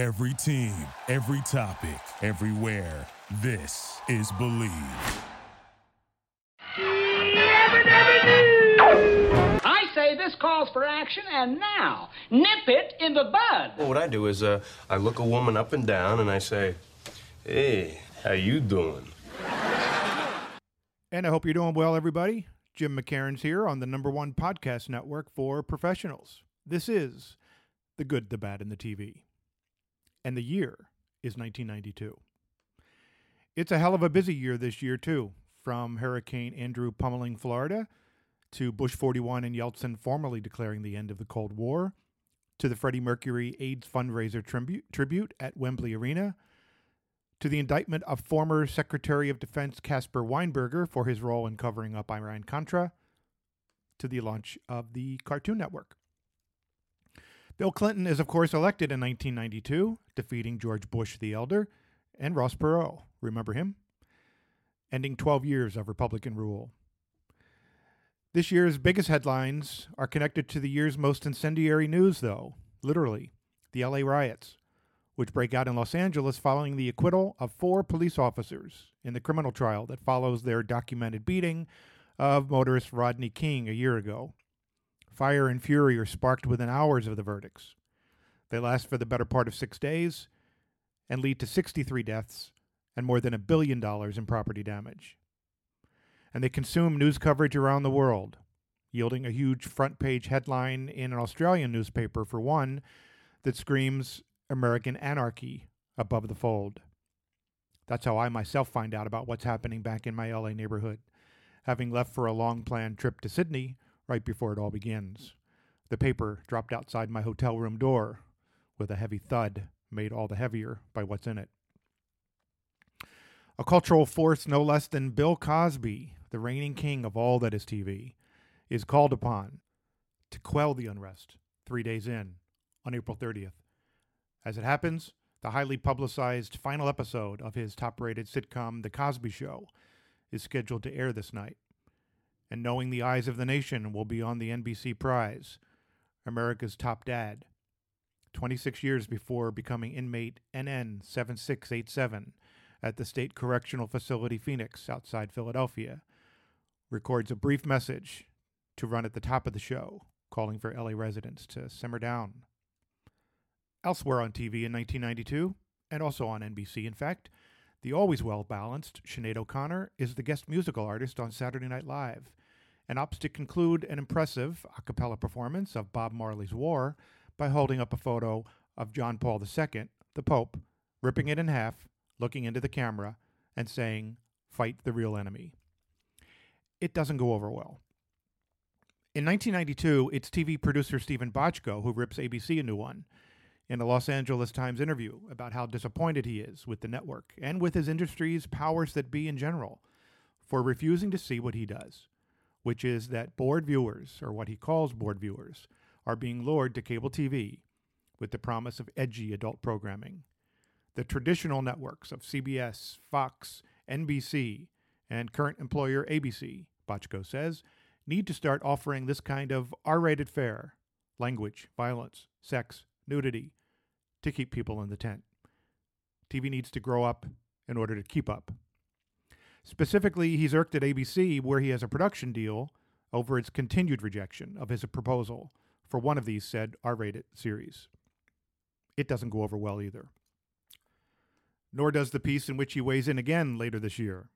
Every team, every topic, everywhere. This is Bleav. I say this calls for action, and now, nip it in the bud. Well, what I do is uh, I look a woman up and down and I say, "Hey, how you doing?" And I hope you're doing well, everybody. Jim McKairnes here on the number one podcast network for professionals. This is The Good, the Bad, and the TV. And the year is 1992. It's a hell of a busy year this year, too. From Hurricane Andrew pummeling Florida to Bush 41 and Yeltsin formally declaring the end of the Cold War to the Freddie Mercury AIDS fundraiser tribute, tribute at Wembley Arena to the indictment of former Secretary of Defense Caspar Weinberger for his role in covering up Iran Contra, to the launch of the Cartoon Network. Bill Clinton is, of course, elected in 1992, defeating George Bush the Elder and Ross Perot. Remember him? Ending 12 years of Republican rule. This year's biggest headlines are connected to the year's most incendiary news, though, literally, the LA riots which break out in Los Angeles following the acquittal of four police officers in the criminal trial that follows their documented beating of motorist Rodney King a year ago. Fire and fury are sparked within hours of the verdicts. They last for the better part of six days and lead to 63 deaths and more than a billion dollars in property damage. And they consume news coverage around the world, yielding a huge front page headline in an Australian newspaper, for one, that screams American anarchy above the fold. That's how I myself find out about what's happening back in my LA neighborhood, having left for a long planned trip to Sydney right before it all begins. The paper dropped outside my hotel room door with a heavy thud made all the heavier by what's in it. A cultural force no less than Bill Cosby, the reigning king of all that is TV, is called upon to quell the unrest three days in on April 30th. As it happens, the highly publicized final episode of his top rated sitcom, The Cosby Show, is scheduled to air this night. And knowing the eyes of the nation will be on the NBC prize, America's Top Dad, 26 years before becoming inmate NN 7687 at the State Correctional Facility Phoenix outside Philadelphia, records a brief message to run at the top of the show, calling for LA residents to simmer down. Elsewhere on TV in 1992, and also on NBC, in fact, the always well balanced Sinead O'Connor is the guest musical artist on Saturday Night Live, and opts to conclude an impressive a cappella performance of Bob Marley's War by holding up a photo of John Paul II, the Pope, ripping it in half, looking into the camera, and saying, Fight the real enemy. It doesn't go over well. In 1992, it's TV producer Steven Bochco who rips ABC a new one in a Los Angeles Times interview about how disappointed he is with the network and with his industry's powers that be in general for refusing to see what he does, which is that board viewers, or what he calls board viewers, are being lured to cable TV with the promise of edgy adult programming. The traditional networks of CBS, Fox, NBC, and current employer ABC, Bochco says, need to start offering this kind of R rated fare language, violence, sex, nudity, to keep people in the tent. TV needs to grow up in order to keep up. Specifically, he's irked at ABC, where he has a production deal, over its continued rejection of his proposal for one of these said R rated series. It doesn't go over well either. Nor does the piece in which he weighs in again later this year.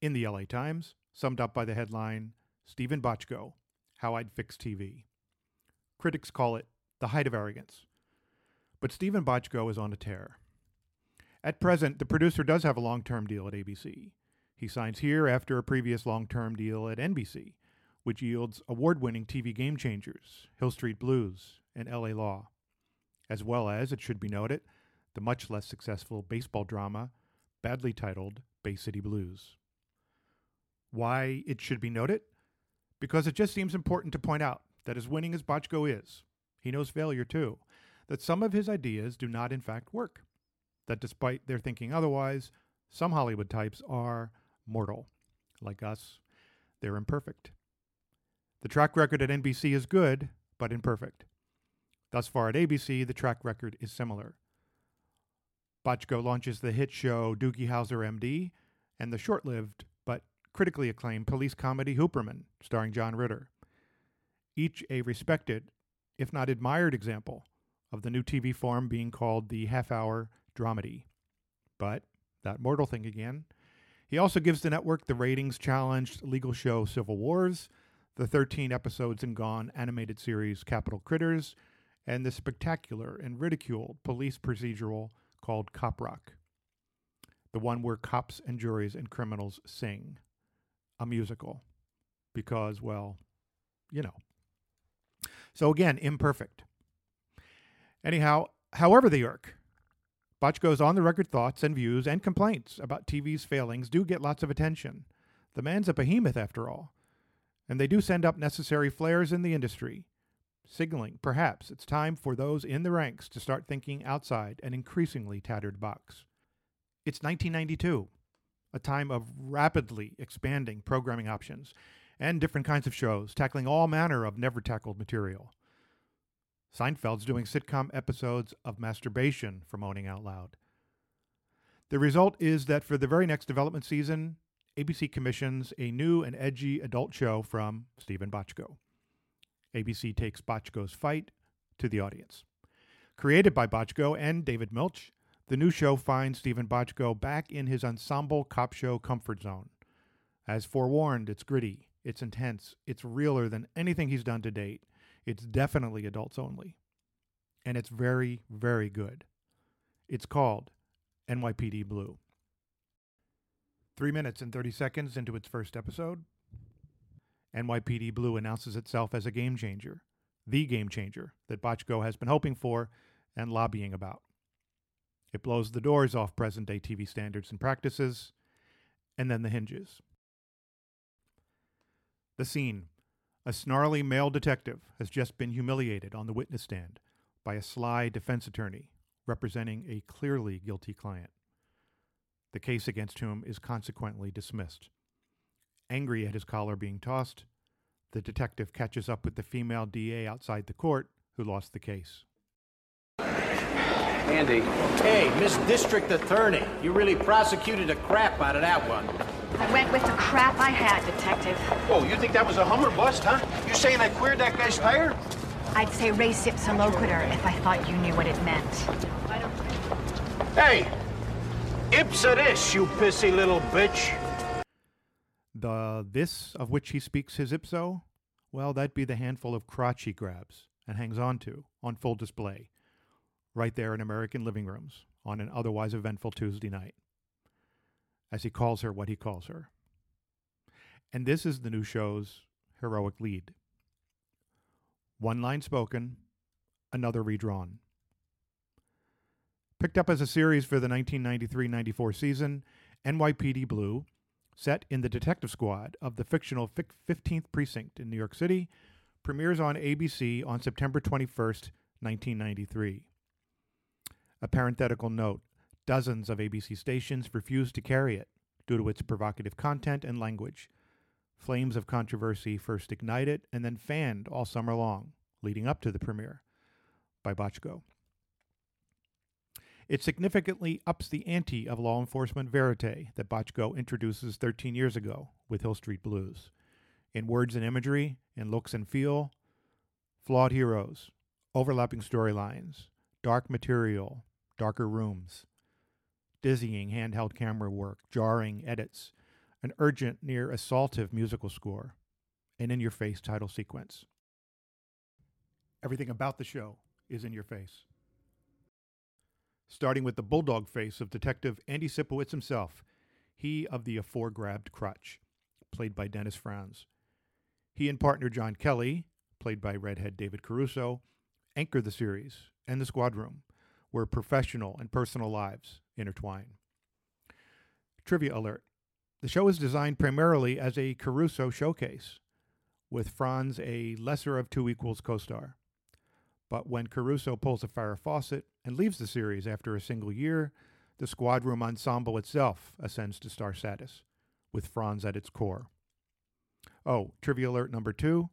In the LA Times, summed up by the headline Steven Bochco, How I'd Fix TV. Critics call it the height of arrogance. But Steven Bochco is on a tear. At present, the producer does have a long term deal at ABC. He signs here after a previous long term deal at NBC, which yields award winning TV game changers, Hill Street Blues, and LA Law, as well as, it should be noted, the much less successful baseball drama, badly titled Bay City Blues. Why it should be noted? Because it just seems important to point out that as winning as Bochco is, he knows failure too, that some of his ideas do not in fact work, that despite their thinking otherwise, some Hollywood types are mortal. Like us, they're imperfect. The track record at NBC is good, but imperfect. Thus far at ABC, the track record is similar. Bochco launches the hit show Doogie Howser MD and the short lived but critically acclaimed police comedy Hooperman, starring John Ritter. Each a respected, if not admired, example of the new TV form being called the half hour dramedy. But that mortal thing again. He also gives the network the ratings challenged legal show Civil Wars, the 13 episodes in Gone animated series Capital Critters, and the spectacular and ridiculed police procedural called Cop Rock. The one where cops and juries and criminals sing. A musical. Because, well, you know. So again, imperfect. Anyhow, however they irk, Bochco's on the record thoughts and views and complaints about TV's failings do get lots of attention. The man's a behemoth, after all. And they do send up necessary flares in the industry, signaling perhaps it's time for those in the ranks to start thinking outside an increasingly tattered box. It's 1992, a time of rapidly expanding programming options and different kinds of shows, tackling all manner of never tackled material. Seinfeld's doing sitcom episodes of masturbation for moaning out loud. The result is that for the very next development season, ABC commissions a new and edgy adult show from Steven Bochco. ABC takes Bochco's fight to the audience. Created by Bochco and David Milch, the new show finds Steven Bochco back in his ensemble cop show comfort zone. As forewarned, it's gritty, it's intense, it's realer than anything he's done to date, it's definitely adults only. And it's very, very good. It's called NYPD Blue. Three minutes and 30 seconds into its first episode, NYPD Blue announces itself as a game changer, the game changer that Bochco has been hoping for and lobbying about. It blows the doors off present day TV standards and practices, and then the hinges. The scene a snarly male detective has just been humiliated on the witness stand by a sly defense attorney representing a clearly guilty client. The case against whom is consequently dismissed. Angry at his collar being tossed, the detective catches up with the female DA outside the court who lost the case. Andy. Hey, Miss District Attorney, you really prosecuted the crap out of that one. I went with the crap I had, Detective. Oh, you think that was a Hummer bust, huh? You saying I queered that guy's tire? I'd say res ipsa loquitur if I thought you knew what it meant. Hey! Ipsa this, you pissy little bitch! The this of which he speaks his ipso, well, that'd be the handful of crotch he grabs and hangs on to on full display, right there in American living rooms on an otherwise eventful Tuesday night, as he calls her what he calls her. And this is the new show's heroic lead. One line spoken, another redrawn. Picked up as a series for the 1993 94 season, NYPD Blue, set in the detective squad of the fictional 15th Precinct in New York City, premieres on ABC on September 21st, 1993. A parenthetical note dozens of ABC stations refused to carry it due to its provocative content and language. Flames of controversy first ignited and then fanned all summer long, leading up to the premiere by Bochco. It significantly ups the ante of law enforcement verite that Bochco introduces 13 years ago with Hill Street Blues. In words and imagery, in looks and feel, flawed heroes, overlapping storylines, dark material, darker rooms, dizzying handheld camera work, jarring edits, an urgent, near assaultive musical score, an in your face title sequence. Everything about the show is in your face starting with the bulldog face of Detective Andy Sipowicz himself, he of the aforegrabbed crutch, played by Dennis Franz. He and partner John Kelly, played by redhead David Caruso, anchor the series and the squad room, where professional and personal lives intertwine. Trivia alert the show is designed primarily as a Caruso showcase, with Franz a lesser of two equals co star. But when Caruso pulls a fire faucet and leaves the series after a single year, the squad room ensemble itself ascends to star status, with Franz at its core. Oh, trivia alert number two.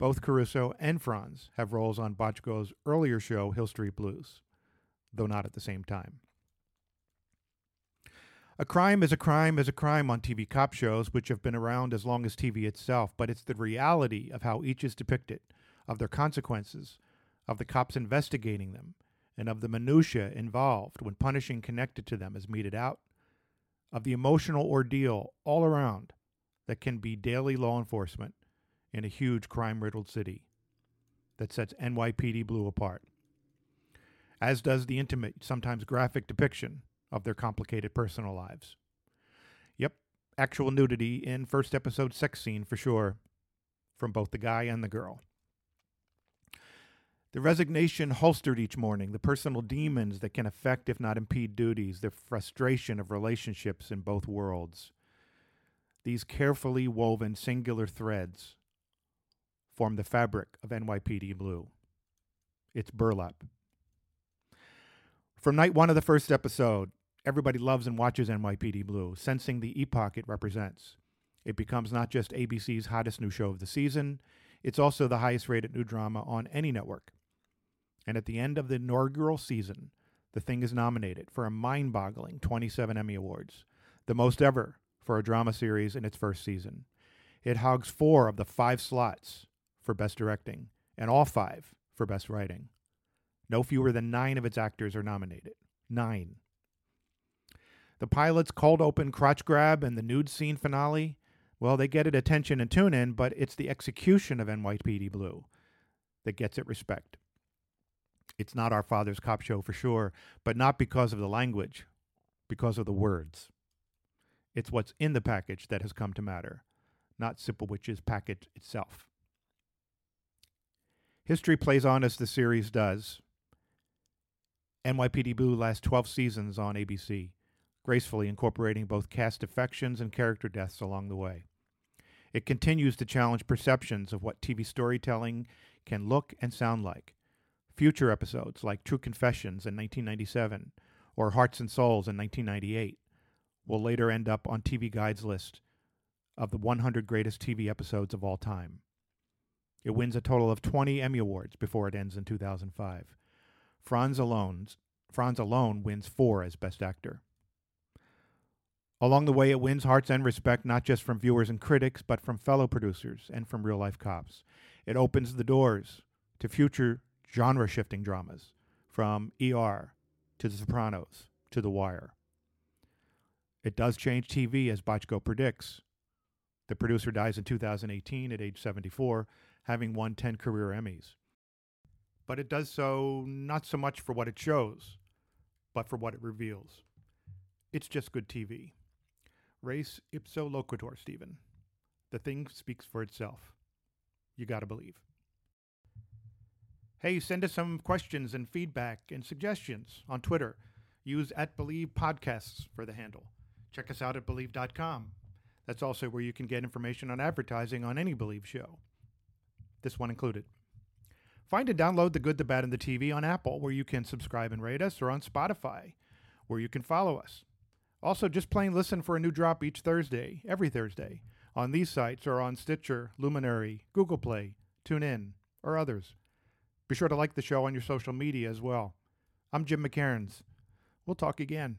Both Caruso and Franz have roles on Bochco's earlier show, Hill Street Blues, though not at the same time. A crime is a crime is a crime on TV cop shows, which have been around as long as TV itself, but it's the reality of how each is depicted, of their consequences, of the cops investigating them, and of the minutiae involved when punishing connected to them is meted out, of the emotional ordeal all around that can be daily law enforcement in a huge crime riddled city that sets NYPD Blue apart, as does the intimate, sometimes graphic depiction of their complicated personal lives. Yep, actual nudity in first episode sex scene for sure, from both the guy and the girl. The resignation holstered each morning, the personal demons that can affect, if not impede, duties, the frustration of relationships in both worlds. These carefully woven singular threads form the fabric of NYPD Blue. It's burlap. From night one of the first episode, everybody loves and watches NYPD Blue, sensing the epoch it represents. It becomes not just ABC's hottest new show of the season, it's also the highest rated new drama on any network. And at the end of the inaugural season, the thing is nominated for a mind boggling 27 Emmy Awards, the most ever for a drama series in its first season. It hogs four of the five slots for Best Directing, and all five for Best Writing. No fewer than nine of its actors are nominated. Nine. The pilot's cold open crotch grab and the nude scene finale, well, they get it attention and tune in, but it's the execution of NYPD Blue that gets it respect. It's not our father's cop show for sure, but not because of the language, because of the words. It's what's in the package that has come to matter, not Sipowicz' package itself. History plays on as the series does. NYPD Blue lasts 12 seasons on ABC, gracefully incorporating both cast defections and character deaths along the way. It continues to challenge perceptions of what TV storytelling can look and sound like, Future episodes like True Confessions in 1997 or Hearts and Souls in 1998 will later end up on TV Guide's list of the 100 greatest TV episodes of all time. It wins a total of 20 Emmy Awards before it ends in 2005. Franz alone, Franz alone wins four as Best Actor. Along the way, it wins hearts and respect not just from viewers and critics, but from fellow producers and from real life cops. It opens the doors to future genre shifting dramas from ER to The Sopranos to The Wire. It does change TV as Bochco predicts. The producer dies in 2018 at age 74, having won 10 career Emmys. But it does so not so much for what it shows, but for what it reveals. It's just good TV. Res ipso loquitur, Steven. The thing speaks for itself. You gotta believe. Hey, send us some questions and feedback and suggestions on Twitter. Use at Bleav Podcasts for the handle. Check us out at Bleav.com. That's also where you can get information on advertising on any Bleav show, this one included. Find and download The Good, the Bad, and the TV on Apple, where you can subscribe and rate us, or on Spotify, where you can follow us. Also, just plain listen for a new drop each Thursday, every Thursday, on these sites or on Stitcher, Luminary, Google Play, TuneIn, or others. Be sure to like the show on your social media as well. I'm Jim McKairnes. We'll talk again.